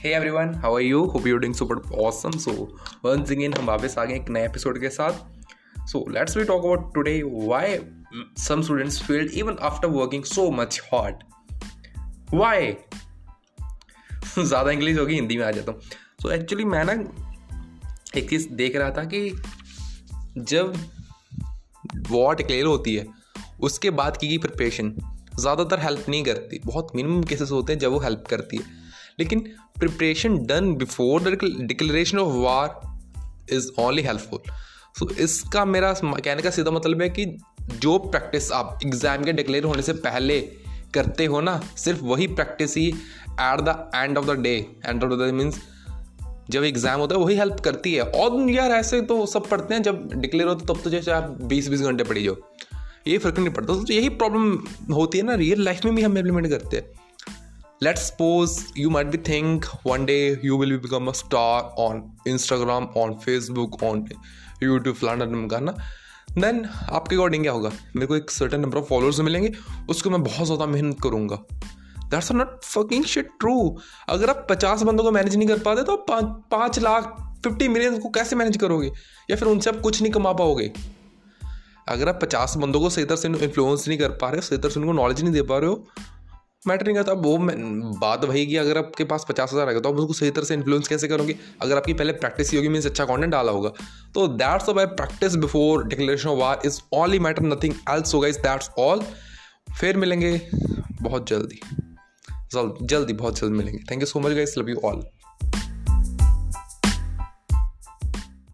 Hey everyone how are you hope you super awesome so once again हम वापस आ गए एक नए एपिसोड के साथ। So let's we talk about today why some students fail even after working so much hard why ज़्यादा English होगी, हिंदी में आ जाता हूँ। सो एक्चुअली मैं ना एक चीज़ देख रहा था कि जब वॉर डिक्लेयर होती है, उसके बाद की गई प्रिपरेशन ज़्यादातर हेल्प नहीं करती। बहुत मिनिमम केसेस होते हैं जब वो हेल्प करती है। लेकिन preparation done before the declaration of war is only helpful so इसका मेरा कहने का सीधा मतलब है कि जो प्रैक्टिस आप एग्ज़ाम के डिक्लेयर होने से पहले करते हो ना, सिर्फ़ वही practice he at the end of the day end of the day means जब एग्ज़ाम होता है वही हेल्प करती है। और यार ऐसे तो सब पढ़ते हैं, जब डिक्लेयर होता तब तो जैसे आप बीस बीस घंटे पढ़ी जाओ। ये फ़र्क नहीं पड़ता। तो यही प्रॉब्लम होती है ना रियल लाइफ में भी हम इम्प्लीमेंट करते हैं। Suppose you might be think one day you will be become a star on Instagram on Facebook on YouTube फ्लाना का ना देन आपके अकॉर्डिंग क्या होगा? मेरे को एक सर्टन नंबर ऑफ़ फॉलोअर्स मिलेंगे, उसको मैं बहुत ज़्यादा मेहनत करूँगा। That's not fucking shit true अगर आप पचास बंदों को मैनेज नहीं कर पाते तो आप पाँच लाख फिफ्टी मिलियन को कैसे मैनेज करोगे? या फिर उनसे आप कुछ नहीं कमा पाओगे? अगर आप पचास बंदों को सही तरह से इन्फ्लुएंस नहीं कर पा रहे हो, सही तरह से उनको नॉलेज नहीं दे पा रहे हो मैटर नहीं करता। अब वो बात वही कि अगर आपके पास पचास हज़ार आएगा तो आप उसको सही तरह से इन्फ्लुएंस कैसे करोगे? अगर आपकी पहले प्रैक्टिस ही होगी मीन्स अच्छा कंटेंट डाला होगा। तो that's why practice before declaration of war is only matter nothing else होगा इज़ दैट्स ऑल फिर मिलेंगे बहुत जल्दी। जल्दी, बहुत जल्द मिलेंगे। Thank you so much guys love you all